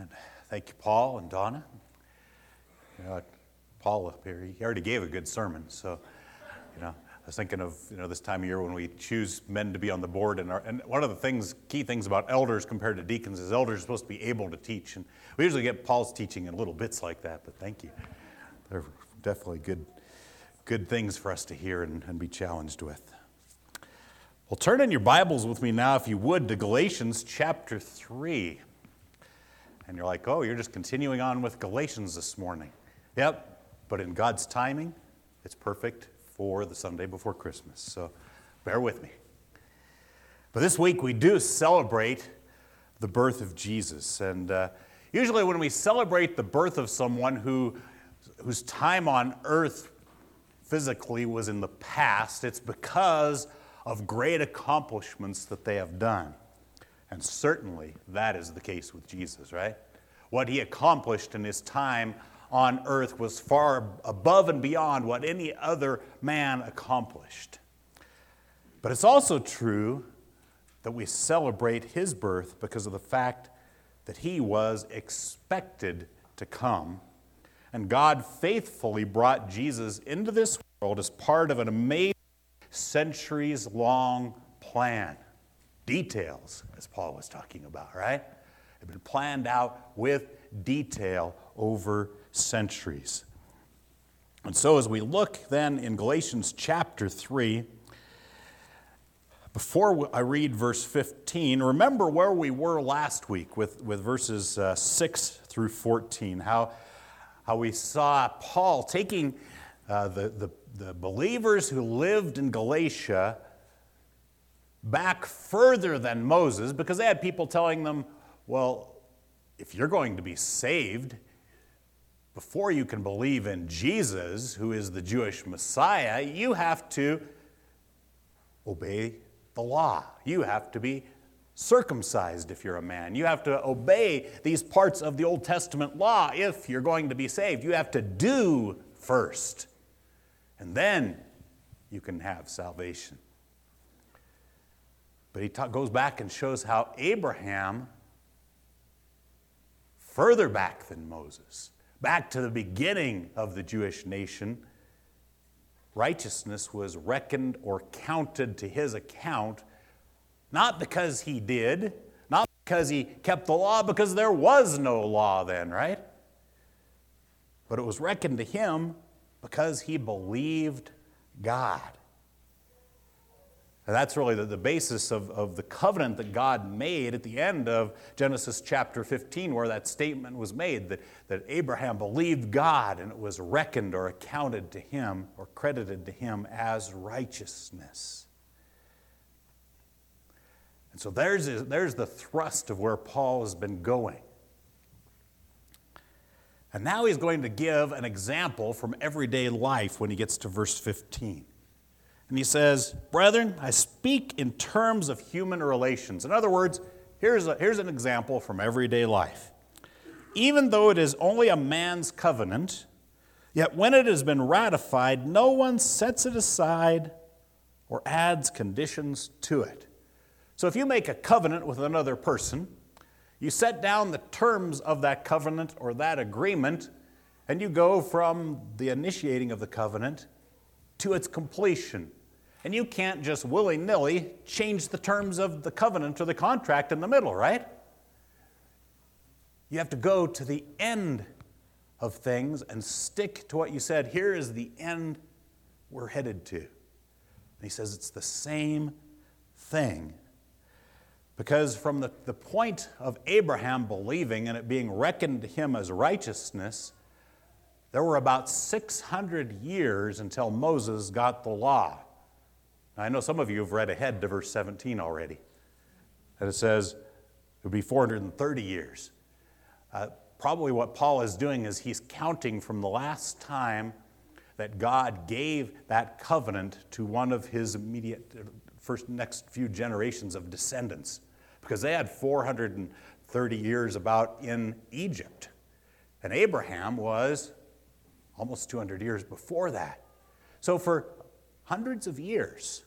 And thank you, Paul and Donna. You know, Paul up here, he already gave a good sermon, so, you know, I was thinking of, you know, this time of year when we choose men to be on the board, and, our, and one of the things, key things about elders compared to deacons is elders are supposed to be able to teach, and we usually get Paul's teaching in little bits like that, but thank you. They're definitely good, good things for us to hear and, and be challenged with. Well, turn in your Bibles with me now, if you would, to Galatians chapter 3. And you're like, oh, you're just continuing on with Galatians this morning. Yep, but in God's timing, it's perfect for the Sunday before Christmas. So bear with me. But this week we do celebrate the birth of Jesus. And uh, usually when we celebrate the birth of someone who, whose time on earth physically was in the past, it's because of great accomplishments that they have done. And certainly that is the case with Jesus, right? What he accomplished in his time on earth was far above and beyond what any other man accomplished. But it's also true that we celebrate his birth because of the fact that he was expected to come. And God faithfully brought Jesus into this world as part of an amazing centuries long plan details, as Paul was talking about, right? Have been planned out with detail over centuries. And so, as we look then in Galatians chapter 3, before I read verse 15, remember where we were last week with, with verses uh, 6 through 14, how, how we saw Paul taking uh, the, the, the believers who lived in Galatia back further than Moses because they had people telling them, well, if you're going to be saved, before you can believe in Jesus, who is the Jewish Messiah, you have to obey the law. You have to be circumcised if you're a man. You have to obey these parts of the Old Testament law if you're going to be saved. You have to do first, and then you can have salvation. But he ta- goes back and shows how Abraham, further back than Moses, back to the beginning of the Jewish nation, righteousness was reckoned or counted to his account, not because he did, not because he kept the law, because there was no law then, right? But it was reckoned to him because he believed God. And that's really the, the basis of, of the covenant that God made at the end of Genesis chapter 15, where that statement was made that, that Abraham believed God and it was reckoned or accounted to him or credited to him as righteousness. And so there's, there's the thrust of where Paul has been going. And now he's going to give an example from everyday life when he gets to verse 15. And he says, Brethren, I speak in terms of human relations. In other words, here's, a, here's an example from everyday life. Even though it is only a man's covenant, yet when it has been ratified, no one sets it aside or adds conditions to it. So if you make a covenant with another person, you set down the terms of that covenant or that agreement, and you go from the initiating of the covenant to its completion and you can't just willy nilly change the terms of the covenant or the contract in the middle, right? You have to go to the end of things and stick to what you said. Here is the end we're headed to. And he says it's the same thing. Because from the, the point of Abraham believing and it being reckoned to him as righteousness, there were about 600 years until Moses got the law. I know some of you have read ahead to verse 17 already. And it says it would be 430 years. Uh, probably what Paul is doing is he's counting from the last time that God gave that covenant to one of his immediate first next few generations of descendants because they had 430 years about in Egypt. And Abraham was almost 200 years before that. So for hundreds of years,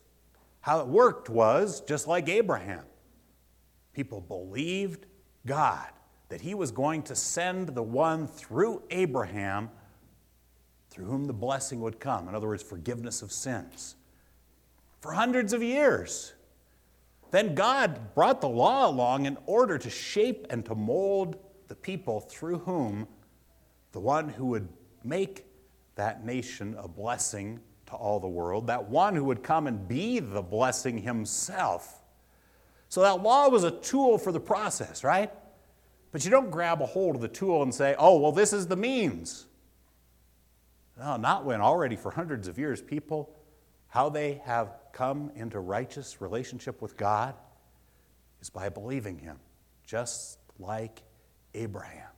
how it worked was just like Abraham. People believed God. that he was going to send the one through Abraham through whom the blessing would come. In other words, forgiveness of sins. For hundreds of years. Then God brought the law along in order to shape and to mold the people through whom the one who would make that nation a blessing to all the world, that one who would come and be the blessing himself. So that law was a tool for the process, right? But you don't grab a hold of the tool and say, oh, well, this is the means. No, not when already for hundreds of years people, how they have come into righteous relationship with God is by believing Him, just like Abraham.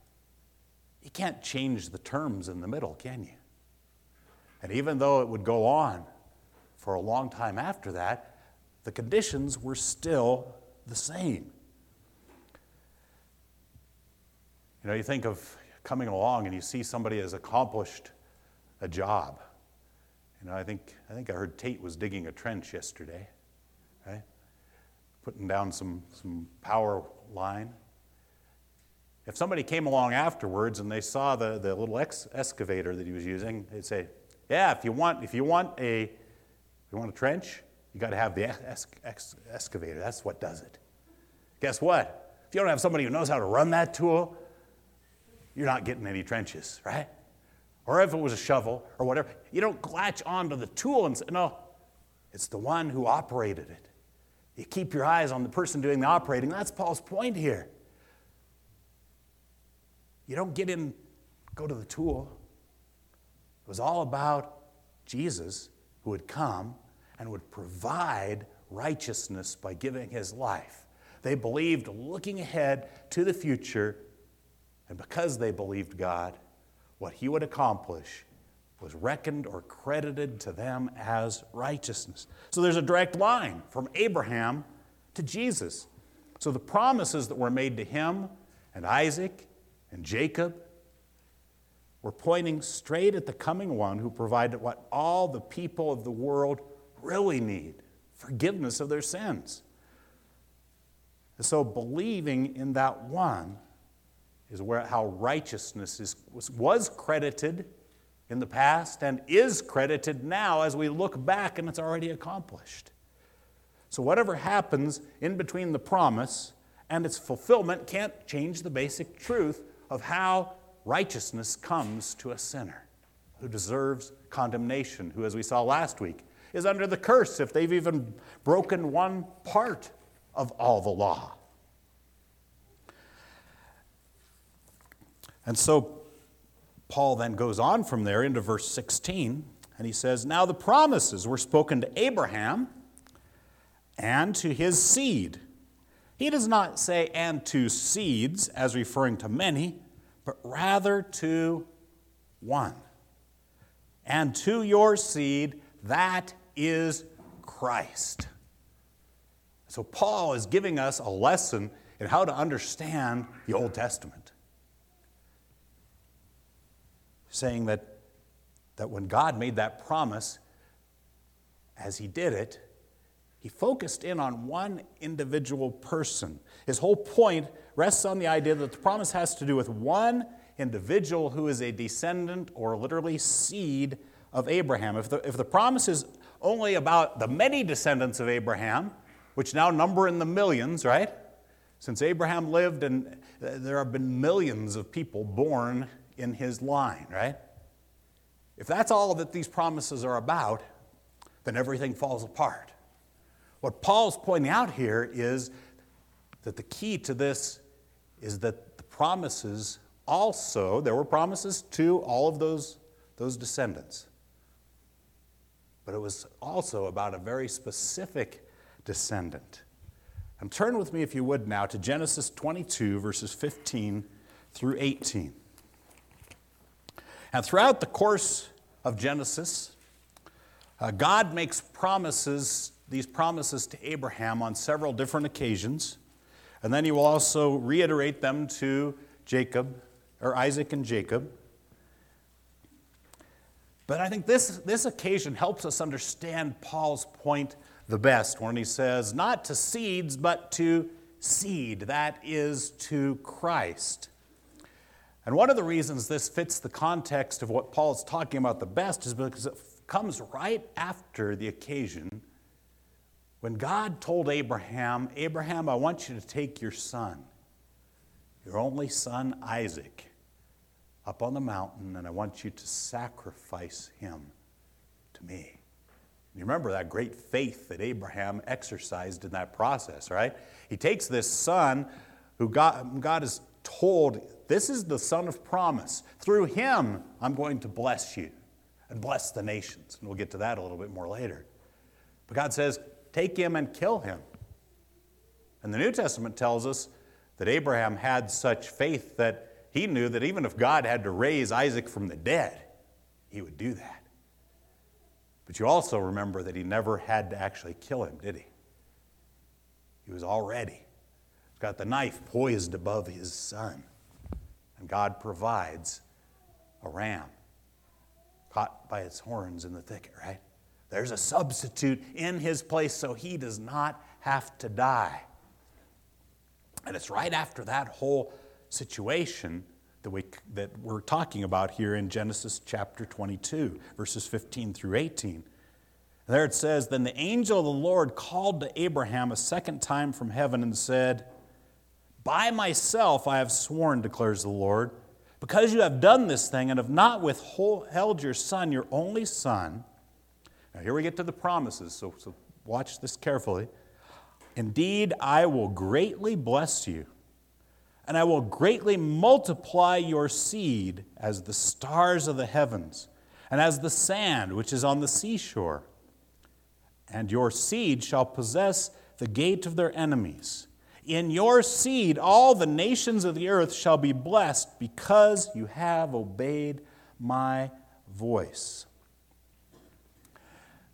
You can't change the terms in the middle, can you? And even though it would go on for a long time after that, the conditions were still the same. You know, you think of coming along and you see somebody has accomplished a job. You know, I think, I think I heard Tate was digging a trench yesterday, right? Putting down some, some power line. If somebody came along afterwards and they saw the, the little ex- excavator that he was using, they'd say, yeah, if you want, if you want a, if you want a trench, you got to have the ex- ex- excavator. That's what does it. Guess what? If you don't have somebody who knows how to run that tool, you're not getting any trenches, right? Or if it was a shovel or whatever, you don't latch onto the tool and say, no, it's the one who operated it. You keep your eyes on the person doing the operating. That's Paul's point here. You don't get in, go to the tool. It was all about Jesus who would come and would provide righteousness by giving his life. They believed looking ahead to the future, and because they believed God, what he would accomplish was reckoned or credited to them as righteousness. So there's a direct line from Abraham to Jesus. So the promises that were made to him and Isaac and Jacob were pointing straight at the coming one who provided what all the people of the world really need forgiveness of their sins. And so believing in that one is where how righteousness is, was, was credited in the past and is credited now as we look back and it's already accomplished. So, whatever happens in between the promise and its fulfillment can't change the basic truth of how righteousness comes to a sinner who deserves condemnation, who, as we saw last week, is under the curse if they've even broken one part of all the law. And so Paul then goes on from there into verse 16, and he says, Now the promises were spoken to Abraham and to his seed. He does not say, and to seeds, as referring to many, but rather to one. And to your seed, that is Christ. So Paul is giving us a lesson in how to understand the Old Testament saying that, that when God made that promise, as he did it, he focused in on one individual person. His whole point rests on the idea that the promise has to do with one individual who is a descendant or literally seed of Abraham. If the, if the promise is only about the many descendants of Abraham, which now number in the millions, right? Since Abraham lived, and uh, there have been millions of people born in his line, right? If that's all that these promises are about, then everything falls apart. What Paul's pointing out here is that the key to this is that the promises also, there were promises to all of those, those descendants. But it was also about a very specific descendant. And turn with me, if you would, now to Genesis 22, verses 15 through 18. And throughout the course of Genesis, uh, God makes promises, these promises to Abraham on several different occasions. And then he will also reiterate them to Jacob, or Isaac and Jacob. But I think this, this occasion helps us understand Paul's point the best when he says, not to seeds, but to seed, that is to Christ. And one of the reasons this fits the context of what Paul is talking about the best is because it comes right after the occasion when God told Abraham, Abraham, I want you to take your son, your only son Isaac, up on the mountain, and I want you to sacrifice him to me. You remember that great faith that Abraham exercised in that process, right? He takes this son who God, God has told, This is the son of promise. Through him, I'm going to bless you and bless the nations. And we'll get to that a little bit more later. But God says, Take him and kill him. And the New Testament tells us that Abraham had such faith that he knew that even if God had to raise Isaac from the dead, he would do that. But you also remember that he never had to actually kill him, did he? He was already. He's got the knife poised above his son. And God provides a ram caught by its horns in the thicket, right? There's a substitute in his place so he does not have to die. And it's right after that whole situation that, we, that we're talking about here in Genesis chapter 22, verses 15 through 18. There it says, Then the angel of the Lord called to Abraham a second time from heaven and said, By myself I have sworn, declares the Lord, because you have done this thing and have not withheld your son, your only son. Now, here we get to the promises, so, so watch this carefully. Indeed, I will greatly bless you and I will greatly multiply your seed as the stars of the heavens, and as the sand which is on the seashore. And your seed shall possess the gate of their enemies. In your seed, all the nations of the earth shall be blessed because you have obeyed my voice.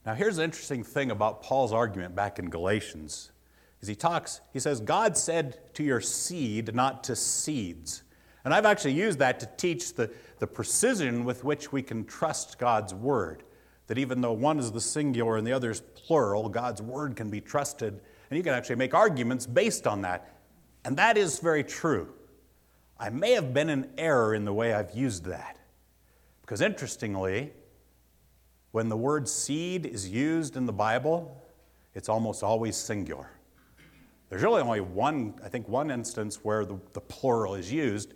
Now, here's the interesting thing about Paul's argument back in Galatians is he talks, he says, God said to your seed, not to seeds. And I've actually used that to teach the, the precision with which we can trust God's word. That even though one is the singular and the other is plural, God's word can be trusted. And you can actually make arguments based on that. And that is very true. I may have been in error in the way I've used that. Because interestingly, when the word seed is used in the Bible, it's almost always singular. There's really only one, I think, one instance where the, the plural is used,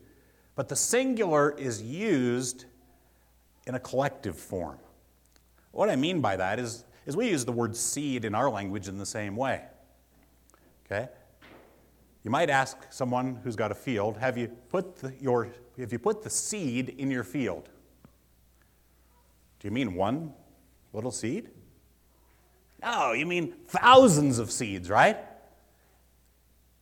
but the singular is used in a collective form. What I mean by that is, is we use the word seed in our language in the same way. Okay? You might ask someone who's got a field, have you put the, your, have you put the seed in your field? Do you mean one little seed? No, you mean thousands of seeds, right?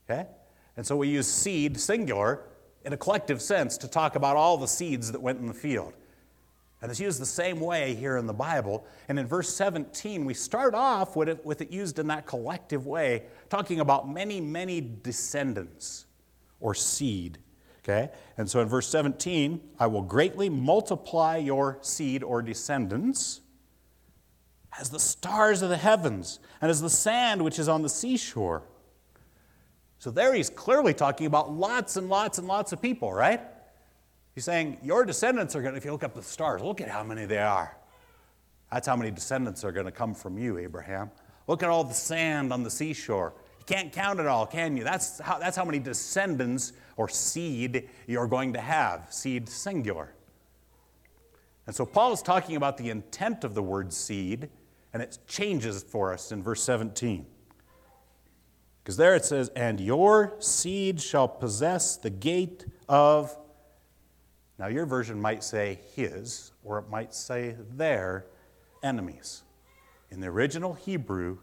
Okay? And so we use seed, singular, in a collective sense to talk about all the seeds that went in the field. And it's used the same way here in the Bible. And in verse 17, we start off with it, with it used in that collective way, talking about many, many descendants or seed. Okay? And so in verse 17, I will greatly multiply your seed or descendants as the stars of the heavens and as the sand which is on the seashore. So there he's clearly talking about lots and lots and lots of people, right? He's saying, Your descendants are going to, if you look up the stars, look at how many they are. That's how many descendants are going to come from you, Abraham. Look at all the sand on the seashore. You can't count it all, can you? That's how, that's how many descendants or seed you're going to have, seed singular. And so Paul is talking about the intent of the word seed, and it changes for us in verse 17. Because there it says, And your seed shall possess the gate of. Now, your version might say his, or it might say their enemies. In the original Hebrew,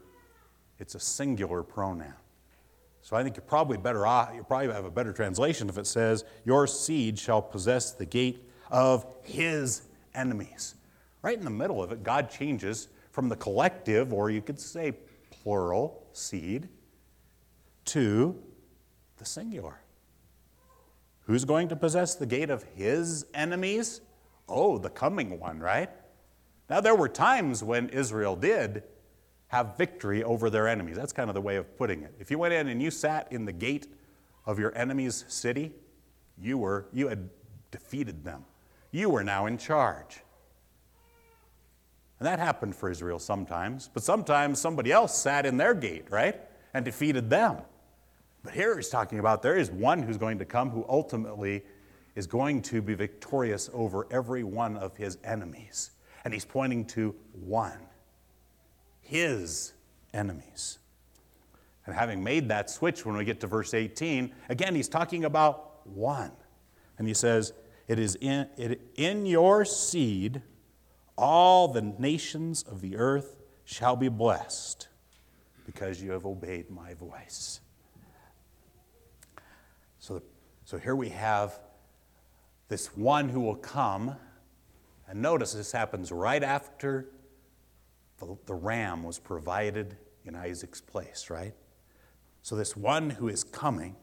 it's a singular pronoun. So I think you're probably better off, you probably have a better translation if it says, Your seed shall possess the gate of his enemies. Right in the middle of it, God changes from the collective, or you could say plural, seed, to the singular. Who's going to possess the gate of his enemies? Oh, the coming one, right? Now, there were times when Israel did have victory over their enemies. That's kind of the way of putting it. If you went in and you sat in the gate of your enemy's city, you were you had defeated them. You were now in charge. And that happened for Israel sometimes, but sometimes somebody else sat in their gate, right? And defeated them. But here he's talking about there is one who's going to come who ultimately is going to be victorious over every one of his enemies. And he's pointing to one his enemies. And having made that switch when we get to verse 18, again, he's talking about one. And he says, It is in, it, in your seed all the nations of the earth shall be blessed because you have obeyed my voice. So, so here we have this one who will come. And notice this happens right after the, the ram was provided in Isaac's place, right? So, this one who is coming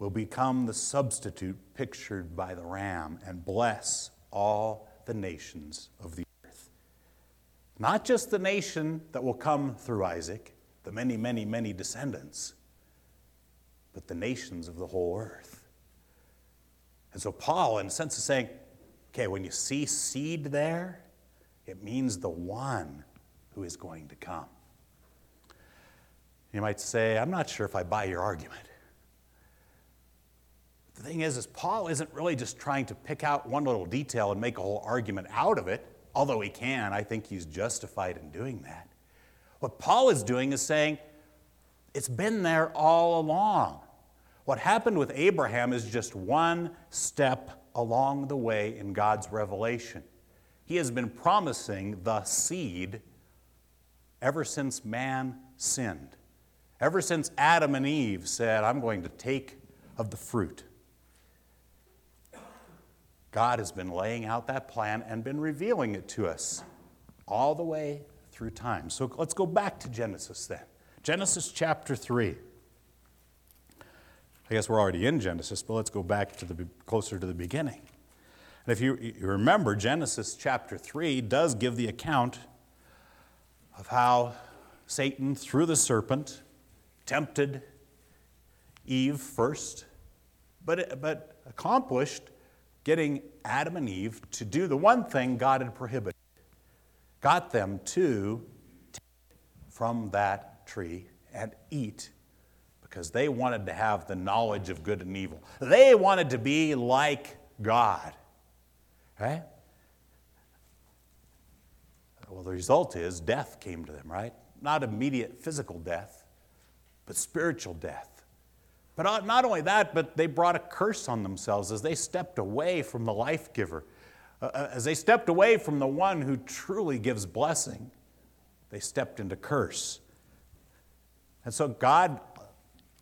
will become the substitute pictured by the ram and bless all the nations of the earth. Not just the nation that will come through Isaac, the many, many, many descendants, but the nations of the whole earth. And so, Paul, in a sense, is saying, okay, when you see seed there, it means the one who is going to come. You might say, I'm not sure if I buy your argument. The thing is, is Paul isn't really just trying to pick out one little detail and make a whole argument out of it, although he can. I think he's justified in doing that. What Paul is doing is saying, it's been there all along. What happened with Abraham is just one step along the way in God's revelation. He has been promising the seed ever since man sinned. Ever since Adam and Eve said, I'm going to take of the fruit. God has been laying out that plan and been revealing it to us all the way through time. So let's go back to Genesis then. Genesis chapter 3. I guess we're already in Genesis, but let's go back to the closer to the beginning. And if you, you remember, Genesis chapter 3 does give the account of how Satan, through the serpent, tempted Eve first, but, but accomplished getting Adam and Eve to do the one thing God had prohibited. Got them to take from that tree and eat because they wanted to have the knowledge of good and evil. They wanted to be like God. Right? Well, the result is death came to them, right? Not immediate physical death, but spiritual death. But not only that, but they brought a curse on themselves as they stepped away from the life giver. Uh, uh, as they stepped away from the one who truly gives blessing, they stepped into curse. And so God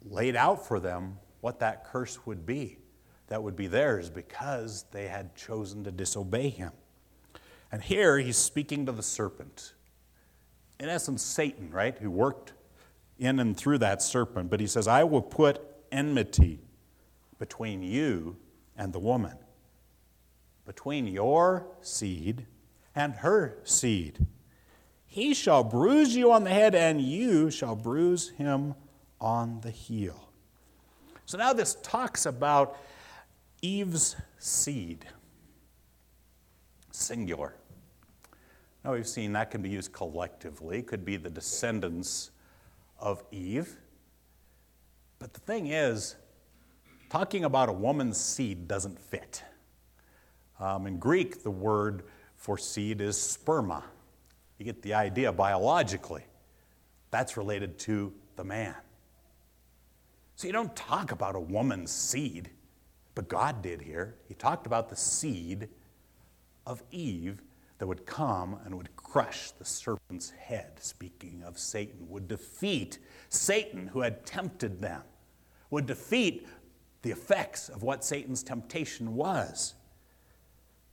laid out for them what that curse would be that would be theirs because they had chosen to disobey him. And here he's speaking to the serpent. In essence, Satan, right, who worked in and through that serpent. But he says, I will put enmity between you and the woman, between your seed and her seed. He shall bruise you on the head, and you shall bruise him on the heel. So now this talks about Eve's seed, singular. Now we've seen that can be used collectively, could be the descendants of Eve. But the thing is, talking about a woman's seed doesn't fit. Um, in Greek, the word for seed is sperma. You get the idea biologically. That's related to the man. So you don't talk about a woman's seed. But God did here. He talked about the seed of Eve that would come and would crush the serpent's head, speaking of Satan, would defeat Satan who had tempted them, would defeat the effects of what Satan's temptation was.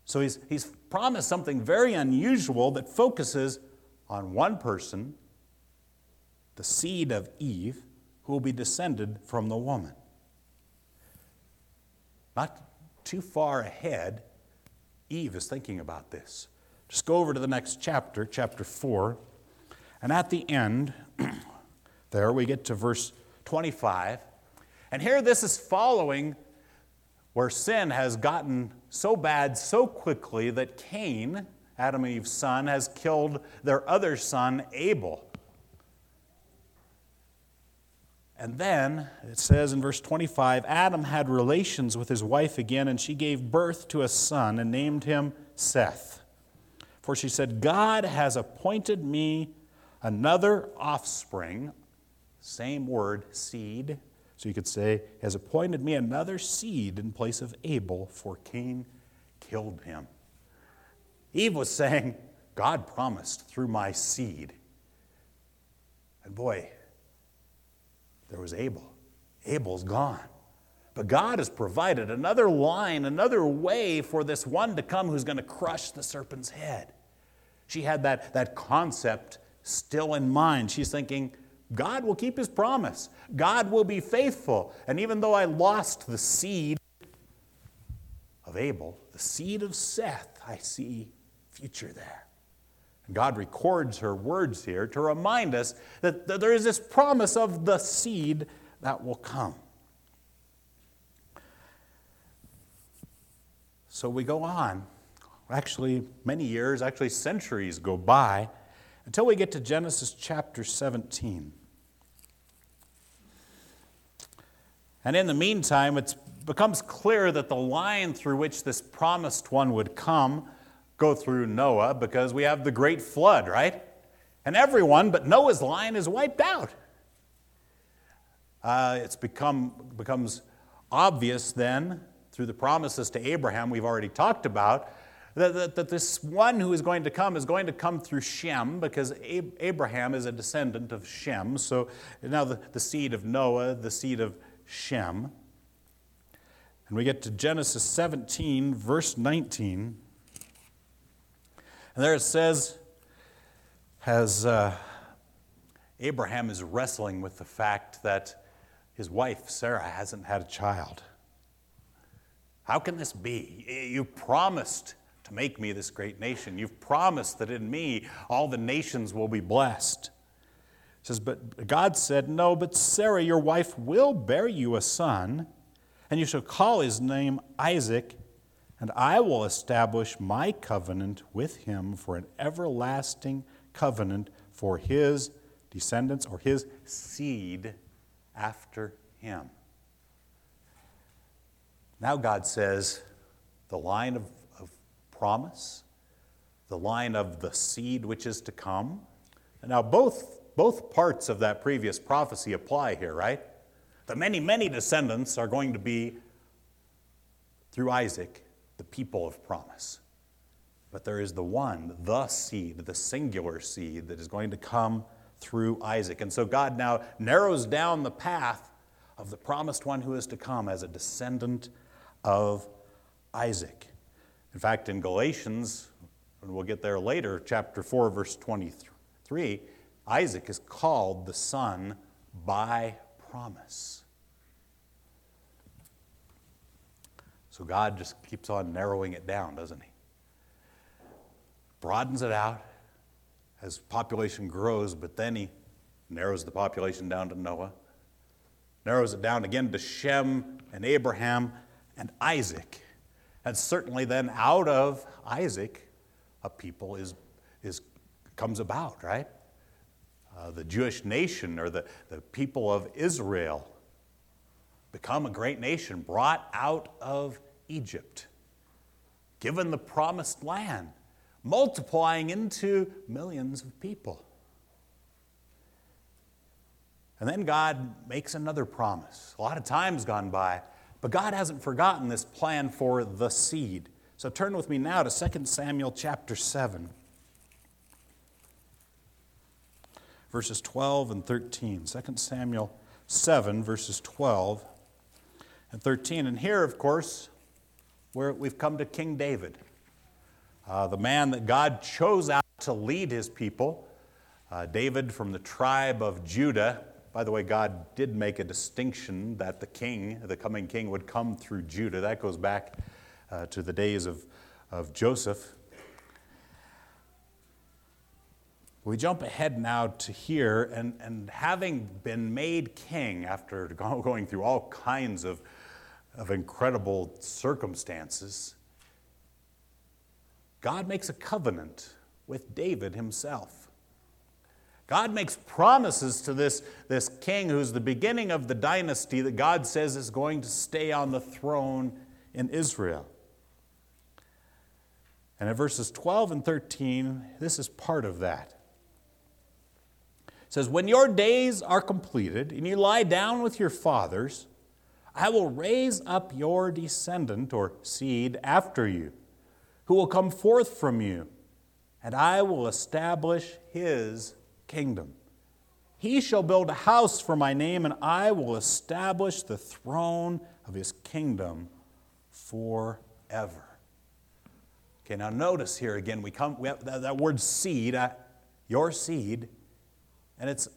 So he's, he's promised something very unusual that focuses on one person, the seed of Eve, who will be descended from the woman. Not too far ahead, Eve is thinking about this. Just go over to the next chapter, chapter 4, And at the end, there we get to verse 25. And here this is following where sin has gotten so bad so quickly that Cain, Adam and Eve's son, has killed their other son, Abel. And then it says in verse 25 Adam had relations with his wife again, and she gave birth to a son and named him Seth. For she said, God has appointed me another offspring, same word, seed. So you could say, has appointed me another seed in place of Abel, for Cain killed him. Eve was saying, God promised through my seed. And boy, there was Abel. Abel's gone. But God has provided another line, another way for this one to come who's going to crush the serpent's head. She had that, that concept still in mind. She's thinking, God will keep his promise. God will be faithful. And even though I lost the seed of Abel, the seed of Seth, I see future there. And God records her words here to remind us that, that there is this promise of the seed that will come. So we go on. Actually, many years, actually, centuries go by until we get to Genesis chapter 17. And in the meantime, it becomes clear that the line through which this promised one would come go through Noah because we have the great flood, right? And everyone but Noah's line is wiped out. Uh, it's become becomes obvious then through the promises to Abraham we've already talked about that, that, that this one who is going to come is going to come through Shem because Ab- Abraham is a descendant of Shem. So now the, the seed of Noah, the seed of Shem. And we get to Genesis 17, verse 19. And there it says, as uh, Abraham is wrestling with the fact that his wife, Sarah, hasn't had a child. How can this be? You promised to make me this great nation. You've promised that in me all the nations will be blessed. It says, But God said, No, but Sarah, your wife, will bear you a son, and you shall call his name Isaac and I will establish my covenant with him for an everlasting covenant for his descendants or his seed after him. Now, God says the line of, of promise, the line of the seed which is to come. And now, both, both parts of that previous prophecy apply here, right? The many, many descendants are going to be through Isaac the people of promise. But there is the one, the seed, the singular seed that is going to come through Isaac. And so God now narrows down the path of the promised one who is to come as a descendant of Isaac. In fact, in Galatians, and we'll get there later, chapter 4, verse 23, Isaac is called the son by promise. So God just keeps on narrowing it down, doesn't He? Broadens it out as population grows, but then He narrows the population down to Noah, narrows it down again to Shem and Abraham and Isaac. And certainly then out of Isaac, a people is, is, comes about, right? Uh, the Jewish nation or the, the people of Israel become a great nation brought out of Egypt, given the promised land, multiplying into millions of people. And then God makes another promise. A lot of time's gone by, but God hasn't forgotten this plan for the seed. So turn with me now to 2 Samuel chapter 7, verses 12 and 13. 2 Samuel 7, verses 12 and 13. And here, of course, where we've come to King David, uh, the man that God chose out to lead his people. Uh, David from the tribe of Judah. By the way, God did make a distinction that the king, the coming king, would come through Judah. That goes back uh, to the days of, of Joseph. We jump ahead now to here, and, and having been made king after going through all kinds of, of incredible circumstances, God makes a covenant with David himself. God makes promises to this, this king who's the beginning of the dynasty that God says is going to stay on the throne in Israel. And in verses 12 and 13, this is part of that. It says, When your days are completed and you lie down with your fathers, I will raise up your descendant or seed after you, who will come forth from you, and I will establish his kingdom. He shall build a house for my name, and I will establish the throne of his kingdom forever. Okay, now notice here again, we come, we have that, that word seed, uh, your seed, and it's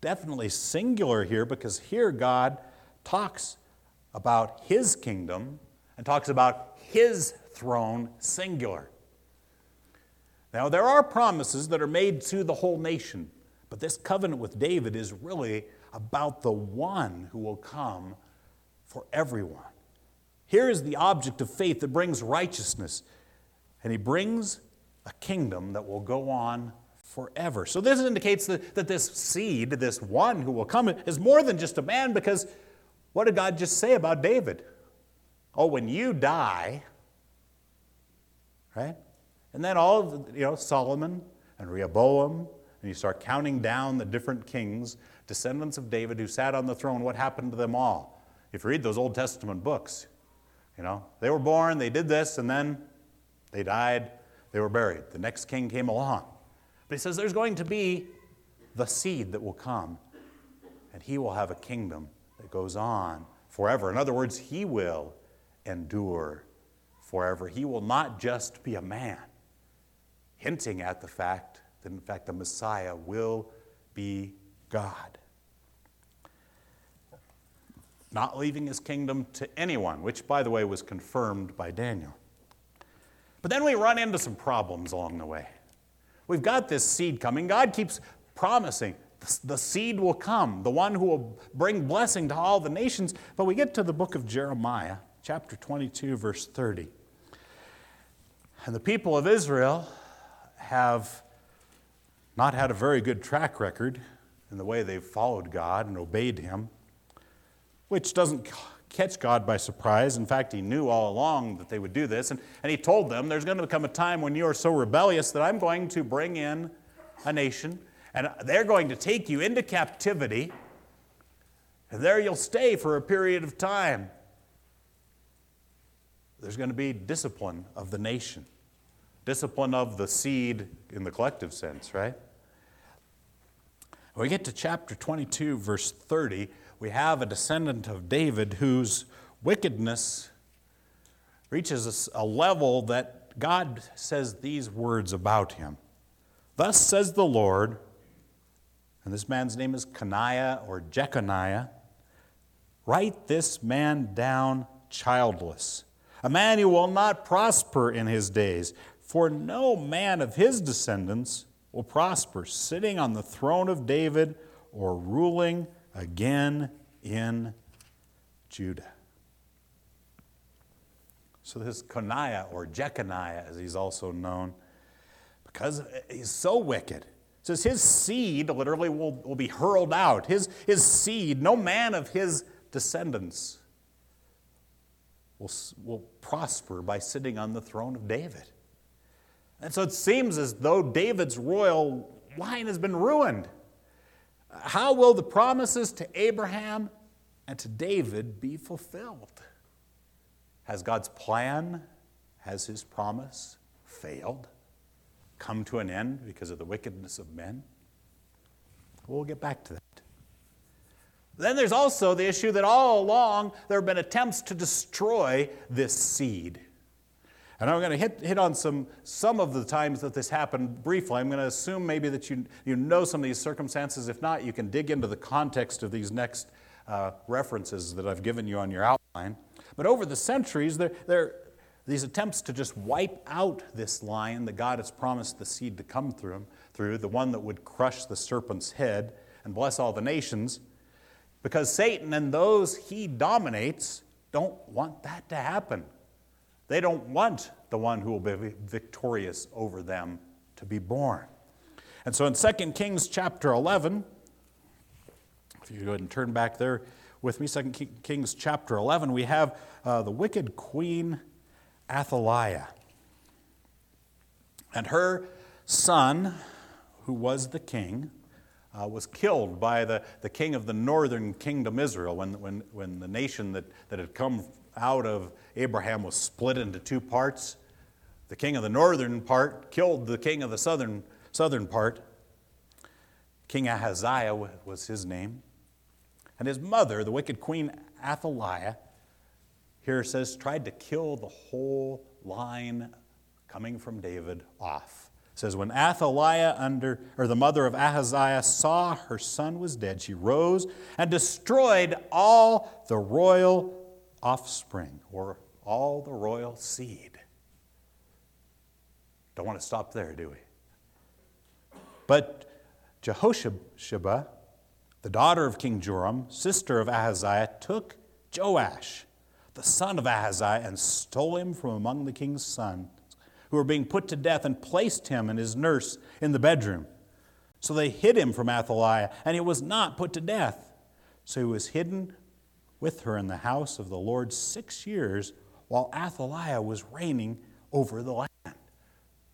definitely singular here because here God talks about his kingdom and talks about his throne singular. Now, there are promises that are made to the whole nation, but this covenant with David is really about the one who will come for everyone. Here is the object of faith that brings righteousness, and he brings a kingdom that will go on forever. So, this indicates that, that this seed, this one who will come, is more than just a man because what did God just say about David? Oh, when you die, right? And then all of you know, Solomon and Rehoboam, and you start counting down the different kings, descendants of David who sat on the throne, what happened to them all? If you read those Old Testament books, you know, they were born, they did this, and then they died, they were buried. The next king came along. But he says there's going to be the seed that will come, and he will have a kingdom that goes on forever. In other words, he will endure forever. He will not just be a man, hinting at the fact that, in fact, the Messiah will be God. Not leaving his kingdom to anyone, which, by the way, was confirmed by Daniel. But then we run into some problems along the way. We've got this seed coming. God keeps promising the seed will come, the one who will bring blessing to all the nations. But we get to the book of Jeremiah, chapter 22, verse 30. And the people of Israel have not had a very good track record in the way they've followed God and obeyed Him, which doesn't catch God by surprise. In fact, He knew all along that they would do this. And, and He told them, There's going to come a time when you are so rebellious that I'm going to bring in a nation, and they're going to take you into captivity, and there you'll stay for a period of time. There's going to be discipline of the nation discipline of the seed in the collective sense, right? When we get to chapter 22, verse 30, we have a descendant of David whose wickedness reaches a level that God says these words about him. Thus says the Lord, and this man's name is Coniah or Jeconiah write this man down childless, a man who will not prosper in his days, for no man of his descendants will prosper, sitting on the throne of David or ruling again in Judah. So, this Coniah, or Jeconiah, as he's also known, because he's so wicked, says his seed literally will, will be hurled out. His, his seed, no man of his descendants will, will prosper by sitting on the throne of David. And so it seems as though David's royal line has been ruined. How will the promises to Abraham and to David be fulfilled? Has God's plan, has his promise failed, come to an end because of the wickedness of men? We'll get back to that. Then there's also the issue that all along there have been attempts to destroy this seed. And I'm going to hit, hit on some, some of the times that this happened briefly. I'm going to assume maybe that you, you know some of these circumstances. If not, you can dig into the context of these next uh, references that I've given you on your outline. But over the centuries, there, there, these attempts to just wipe out this lion that God has promised the seed to come through, through the one that would crush the serpent's head and bless all the nations, because Satan and those he dominates don't want that to happen. They don't want the one who will be victorious over them to be born. And so in 2 Kings chapter 11, if you go ahead and turn back there with me, 2 Kings chapter 11, we have uh, the wicked queen Athaliah. And her son, who was the king, uh, was killed by the, the king of the northern kingdom Israel when, when, when the nation that, that had come out of Abraham was split into two parts. The king of the northern part killed the king of the southern, southern part. King Ahaziah was his name. And his mother, the wicked queen Athaliah, here says, tried to kill the whole line coming from David off. It says, when Athaliah, under, or the mother of Ahaziah, saw her son was dead, she rose and destroyed all the royal offspring, or all the royal seed. Don't want to stop there, do we? But Jehosheba, the daughter of King Joram, sister of Ahaziah, took Joash, the son of Ahaziah, and stole him from among the king's sons, who were being put to death, and placed him and his nurse in the bedroom. So they hid him from Athaliah, and he was not put to death. So he was hidden with her in the house of the Lord six years while Athaliah was reigning over the land.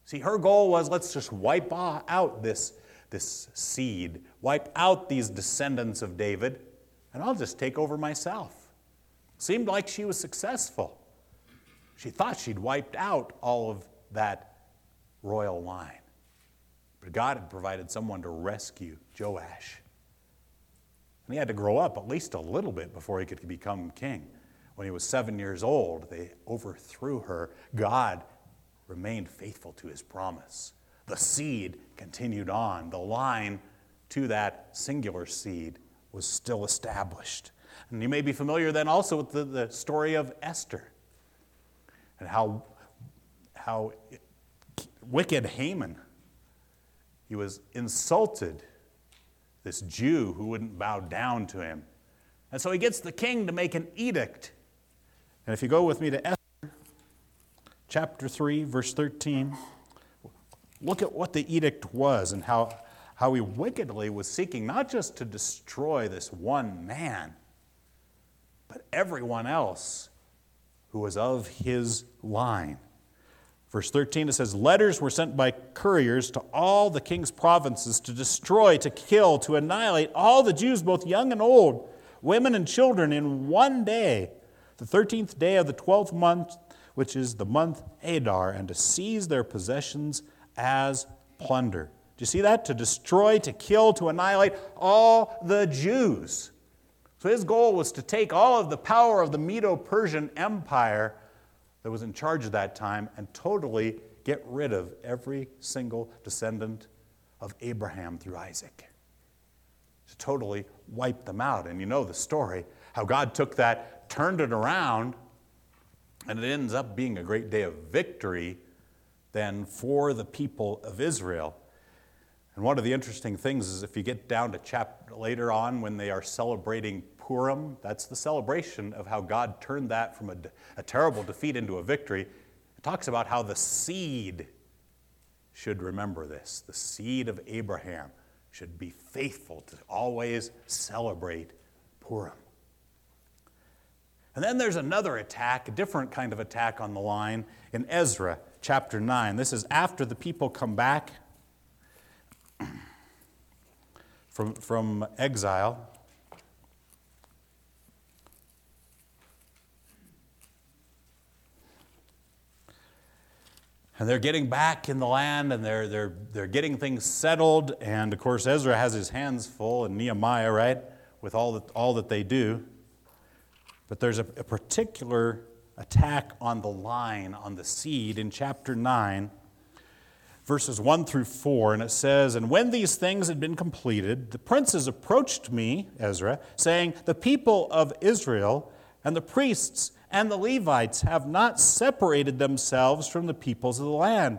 See, her goal was let's just wipe out this this seed, wipe out these descendants of David, and I'll just take over myself. Seemed like she was successful. She thought she'd wiped out all of that royal line. But God had provided someone to rescue Joash. And he had to grow up at least a little bit before he could become king. When he was seven years old, they overthrew her. God remained faithful to his promise the seed continued on. The line to that singular seed was still established. And you may be familiar then also with the, the story of Esther and how, how wicked Haman, he was insulted, this Jew who wouldn't bow down to him. And so he gets the king to make an edict. And if you go with me to Esther, chapter 3, verse 13. Look at what the edict was and how, how he wickedly was seeking not just to destroy this one man, but everyone else who was of his line. Verse 13, it says, Letters were sent by couriers to all the king's provinces to destroy, to kill, to annihilate all the Jews, both young and old, women and children, in one day, the 13th day of the 12th month, which is the month Adar, and to seize their possessions as plunder. Do you see that? To destroy, to kill, to annihilate all the Jews. So his goal was to take all of the power of the Medo Persian Empire that was in charge at that time and totally get rid of every single descendant of Abraham through Isaac. To totally wipe them out. And you know the story how God took that, turned it around, and it ends up being a great day of victory than for the people of Israel. And one of the interesting things is if you get down to chapter later on when they are celebrating Purim, that's the celebration of how God turned that from a, a terrible defeat into a victory. It talks about how the seed should remember this. The seed of Abraham should be faithful to always celebrate Purim. And then there's another attack, a different kind of attack on the line in Ezra chapter 9. This is after the people come back from, from exile. And they're getting back in the land and they're, they're, they're getting things settled. And of course, Ezra has his hands full, and Nehemiah, right, with all that, all that they do. But there's a, a particular attack on the line, on the seed in chapter 9, verses 1 through 4. And it says, And when these things had been completed, the princes approached me, Ezra, saying, The people of Israel and the priests and the Levites have not separated themselves from the peoples of the land.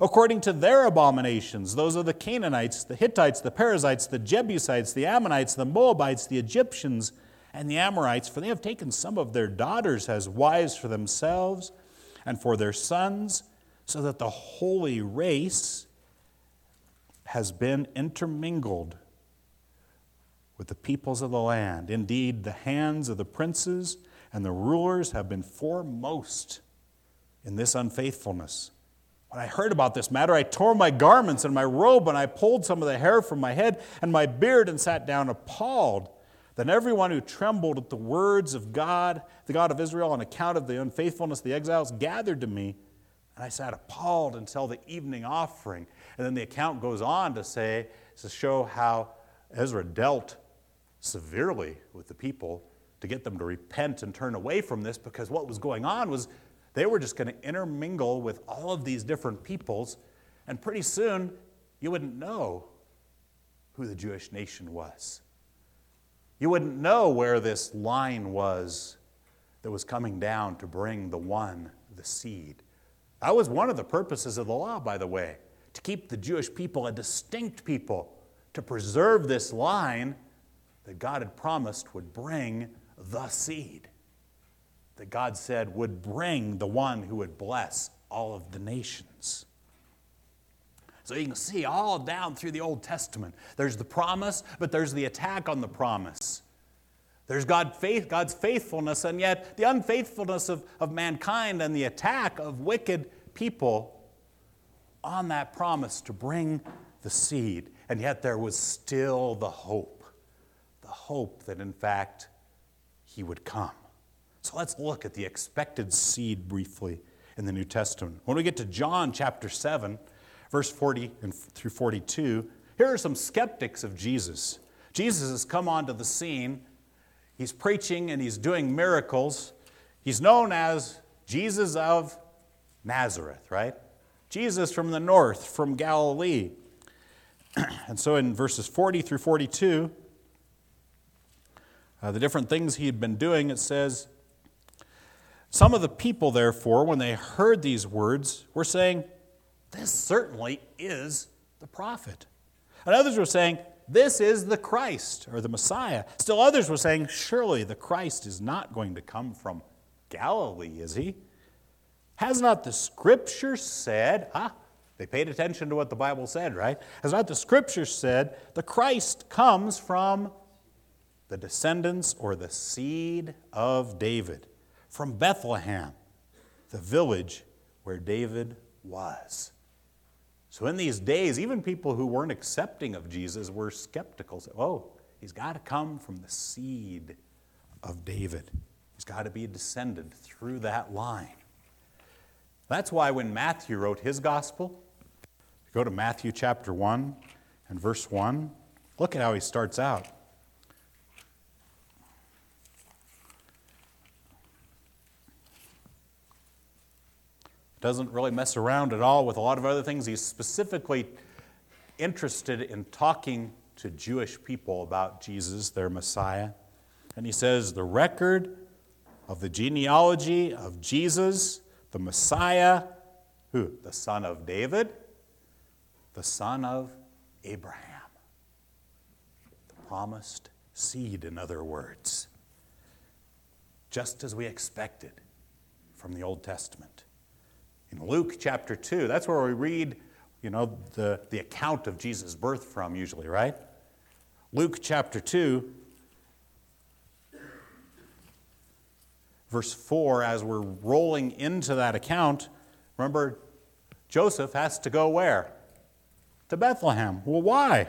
According to their abominations, those are the Canaanites, the Hittites, the Perizzites, the Jebusites, the Ammonites, the Moabites, the Egyptians, and the Amorites, for they have taken some of their daughters as wives for themselves and for their sons, so that the holy race has been intermingled with the peoples of the land. Indeed, the hands of the princes and the rulers have been foremost in this unfaithfulness. When I heard about this matter, I tore my garments and my robe, and I pulled some of the hair from my head and my beard, and sat down appalled. Then everyone who trembled at the words of God, the God of Israel, on account of the unfaithfulness of the exiles, gathered to me, and I sat appalled until the evening offering. And then the account goes on to say, to show how Ezra dealt severely with the people to get them to repent and turn away from this because what was going on was they were just going to intermingle with all of these different peoples, and pretty soon you wouldn't know who the Jewish nation was. You wouldn't know where this line was that was coming down to bring the one, the seed. That was one of the purposes of the law, by the way, to keep the Jewish people a distinct people, to preserve this line that God had promised would bring the seed that God said would bring the one who would bless all of the nations. So you can see all down through the Old Testament. There's the promise, but there's the attack on the promise. There's God faith, God's faithfulness, and yet the unfaithfulness of, of mankind and the attack of wicked people on that promise to bring the seed. And yet there was still the hope the hope that in fact he would come. So let's look at the expected seed briefly in the New Testament. When we get to John chapter 7, verse 40 and through 42, here are some skeptics of Jesus. Jesus has come onto the scene. He's preaching and he's doing miracles. He's known as Jesus of Nazareth, right? Jesus from the north, from Galilee. and so in verses 40 through 42, uh, the different things he had been doing, it says, Some of the people, therefore, when they heard these words, were saying, This certainly is the prophet. And others were saying, This is the Christ or the Messiah. Still others were saying, Surely the Christ is not going to come from Galilee, is he? Has not the scripture said, ah, they paid attention to what the Bible said, right? Has not the scripture said, the Christ comes from the descendants or the seed of David from Bethlehem, the village where David was. So, in these days, even people who weren't accepting of Jesus were skeptical. Oh, he's got to come from the seed of David. He's got to be a descendant through that line. That's why when Matthew wrote his gospel, go to Matthew chapter 1 and verse 1, look at how he starts out. Doesn't really mess around at all with a lot of other things. He's specifically interested in talking to Jewish people about Jesus, their Messiah. And he says, The record of the genealogy of Jesus, the Messiah, who? The son of David, the son of Abraham. The promised seed, in other words. Just as we expected from the Old Testament. In Luke chapter 2, that's where we read, you know, the, the account of Jesus' birth from, usually, right? Luke chapter 2, verse 4, as we're rolling into that account, remember, Joseph has to go where? To Bethlehem. Well, why?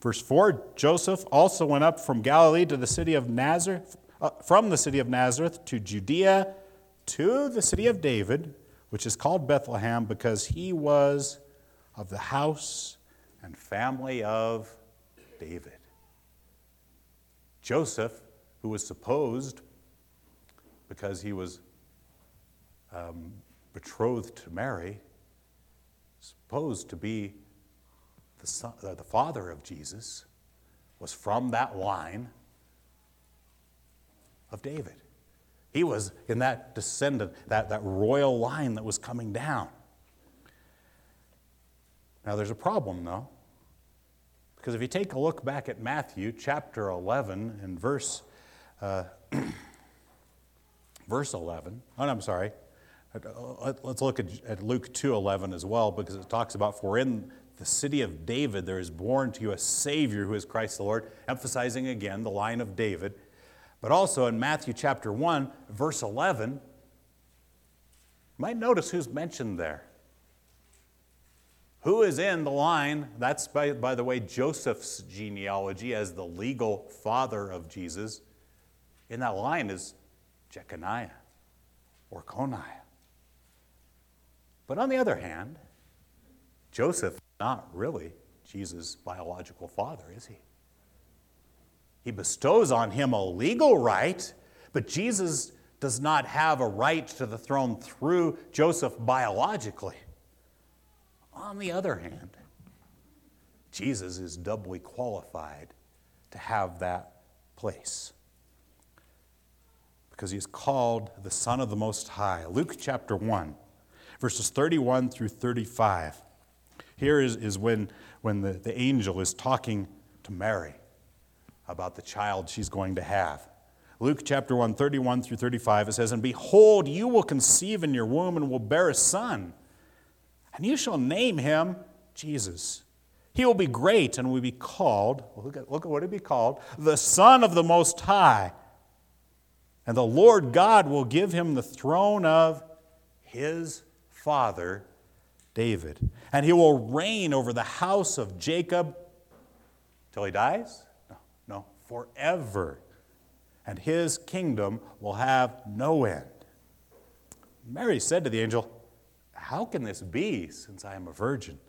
Verse 4 Joseph also went up from Galilee to the city of Nazareth, uh, from the city of Nazareth to Judea to the city of David which is called Bethlehem because he was of the house and family of David. Joseph, who was supposed, because he was um, betrothed to Mary, supposed to be the, son, uh, the father of Jesus, was from that line of David. He was in that descendant, that, that royal line that was coming down. Now, there's a problem, though. Because if you take a look back at Matthew chapter 11 and verse, uh, verse 11, oh, no, I'm sorry. Let's look at, at Luke 2.11 as well, because it talks about, For in the city of David there is born to you a Savior who is Christ the Lord, emphasizing again the line of David. But also in Matthew chapter 1, verse 11, you might notice who's mentioned there. Who is in the line? That's, by, by the way, Joseph's genealogy as the legal father of Jesus. In that line is Jeconiah or Coniah. But on the other hand, Joseph is not really Jesus' biological father, is he? He bestows on him a legal right, but Jesus does not have a right to the throne through Joseph biologically. On the other hand, Jesus is doubly qualified to have that place because he is called the Son of the Most High. Luke chapter 1, verses 31 through 35. Here is, is when, when the, the angel is talking to Mary about the child she's going to have. Luke chapter 1, 31 through 35, it says, And behold, you will conceive in your womb and will bear a son and you shall name him Jesus. He will be great and will be called, look at, look at what he will be called, the Son of the Most High. And the Lord God will give him the throne of his father, David. And he will reign over the house of Jacob till he dies? Forever. And his kingdom will have no end. Mary said to the angel, how can this be, since I am a virgin?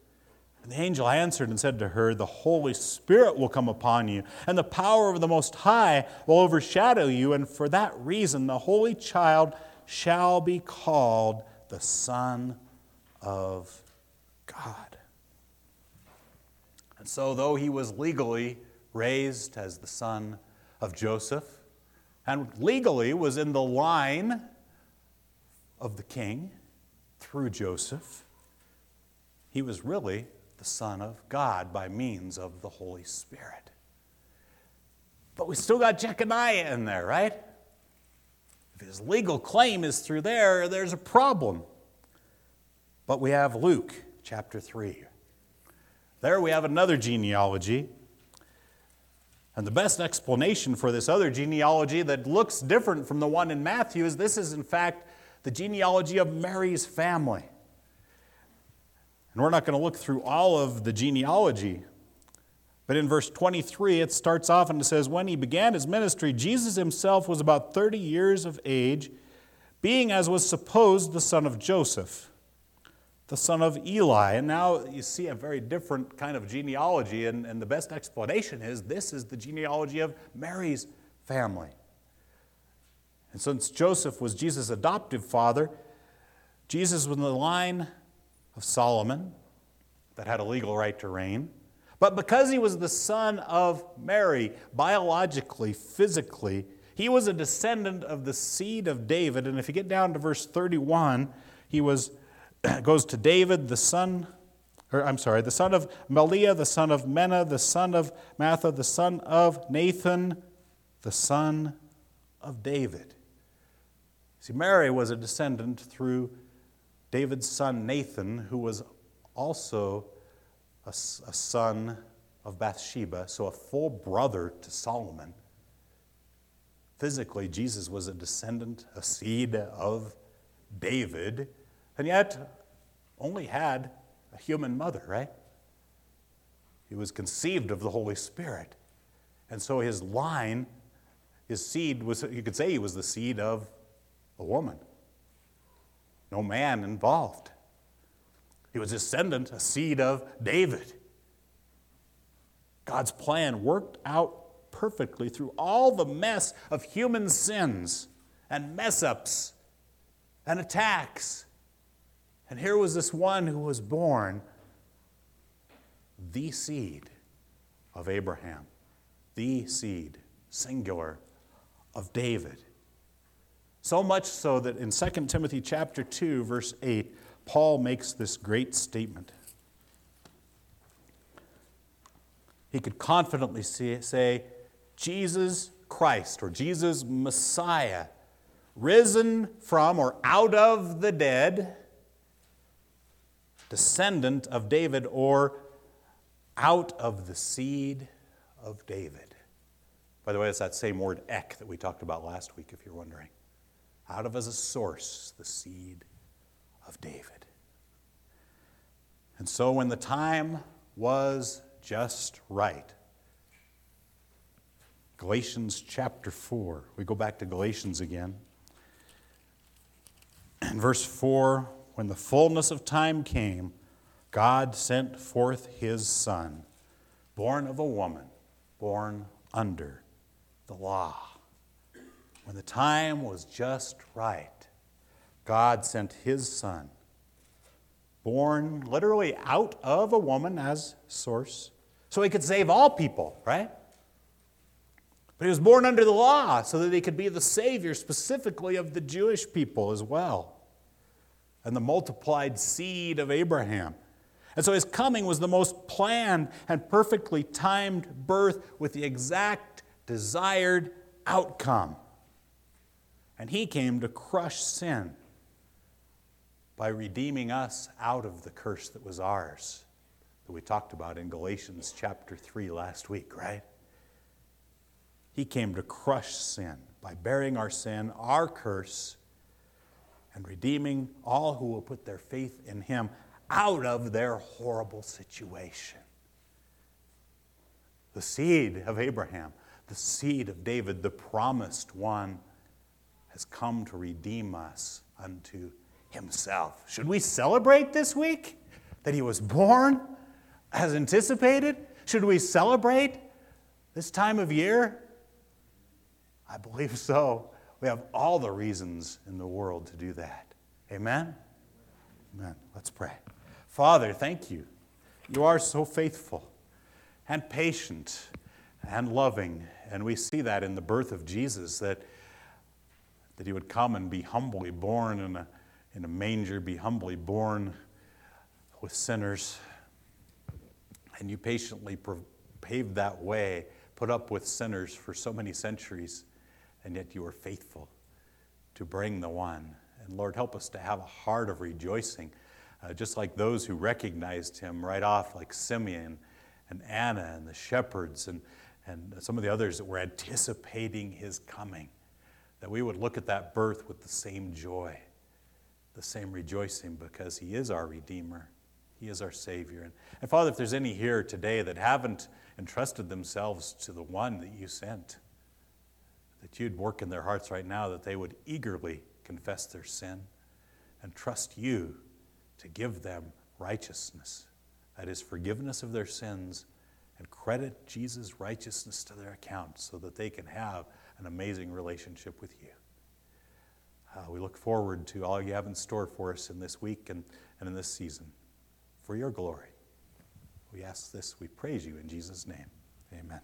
And the angel answered and said to her, The Holy Spirit will come upon you, and the power of the Most High will overshadow you, and for that reason the Holy Child shall be called the Son of God. And so, though he was legally raised as the son of Joseph, and legally was in the line of the king, through Joseph, he was really the Son of God by means of the Holy Spirit. But we still got Jeconiah in there, right? If his legal claim is through there, there's a problem. But we have Luke chapter 3. There we have another genealogy. And the best explanation for this other genealogy that looks different from the one in Matthew is this is, in fact, the genealogy of Mary's family. And we're not going to look through all of the genealogy. But in verse 23, it starts off and it says, When he began his ministry, Jesus himself was about 30 years of age, being as was supposed the son of Joseph, the son of Eli. And now you see a very different kind of genealogy, and, and the best explanation is this is the genealogy of Mary's family. And since Joseph was Jesus' adoptive father, Jesus was in the line of Solomon that had a legal right to reign. But because he was the son of Mary, biologically, physically, he was a descendant of the seed of David. And if you get down to verse 31, he was, goes to David, the son, or I'm sorry, the son of Melea, the son of Mena, the son of Matha, the son of Nathan, the son of David. See, Mary was a descendant through David's son Nathan, who was also a, a son of Bathsheba, so a full brother to Solomon. Physically, Jesus was a descendant, a seed of David, and yet only had a human mother, right? He was conceived of the Holy Spirit. And so his line, his seed was, you could say he was the seed of a woman. No man involved. He was descendant, a seed of David. God's plan worked out perfectly through all the mess of human sins and mess ups and attacks. And here was this one who was born the seed of Abraham, the seed, singular, of David. So much so that in 2 Timothy chapter 2 verse 8 Paul makes this great statement. He could confidently say Jesus Christ or Jesus Messiah risen from or out of the dead descendant of David or out of the seed of David. By the way, it's that same word ek that we talked about last week, if you're wondering. Out of as a source, the seed of David. And so when the time was just right, Galatians chapter 4, we go back to Galatians again. In verse 4, when the fullness of time came, God sent forth his Son, born of a woman, born under the law. When the time was just right, God sent his Son, born literally out of a woman as source, so he could save all people, right? But he was born under the law so that he could be the Savior specifically of the Jewish people as well, and the multiplied seed of Abraham. And so his coming was the most planned and perfectly timed birth with the exact desired outcome. And he came to crush sin by redeeming us out of the curse that was ours, that we talked about in Galatians chapter 3 last week, right? He came to crush sin by bearing our sin, our curse, and redeeming all who will put their faith in him out of their horrible situation. The seed of Abraham, the seed of David, the promised one, has come to redeem us unto himself. Should we celebrate this week that he was born as anticipated? Should we celebrate this time of year? I believe so. We have all the reasons in the world to do that. Amen? Amen. Let's pray. Father, thank you. You are so faithful and patient and loving. And we see that in the birth of Jesus, that, that he would come and be humbly born in a, in a manger, be humbly born with sinners. And you patiently paved that way, put up with sinners for so many centuries, and yet you were faithful to bring the one. And Lord, help us to have a heart of rejoicing uh, just like those who recognized him right off, like Simeon and Anna and the shepherds and, and some of the others that were anticipating his coming, that we would look at that birth with the same joy, the same rejoicing, because he is our Redeemer. He is our Savior. And, and Father, if there's any here today that haven't entrusted themselves to the one that you sent, that you'd work in their hearts right now, that they would eagerly confess their sin and trust you to give them righteousness that is, forgiveness of their sins and credit Jesus' righteousness to their account so that they can have an amazing relationship with you. Uh, we look forward to all you have in store for us in this week and, and in this season for your glory. We ask this, we praise you in Jesus' name. Amen.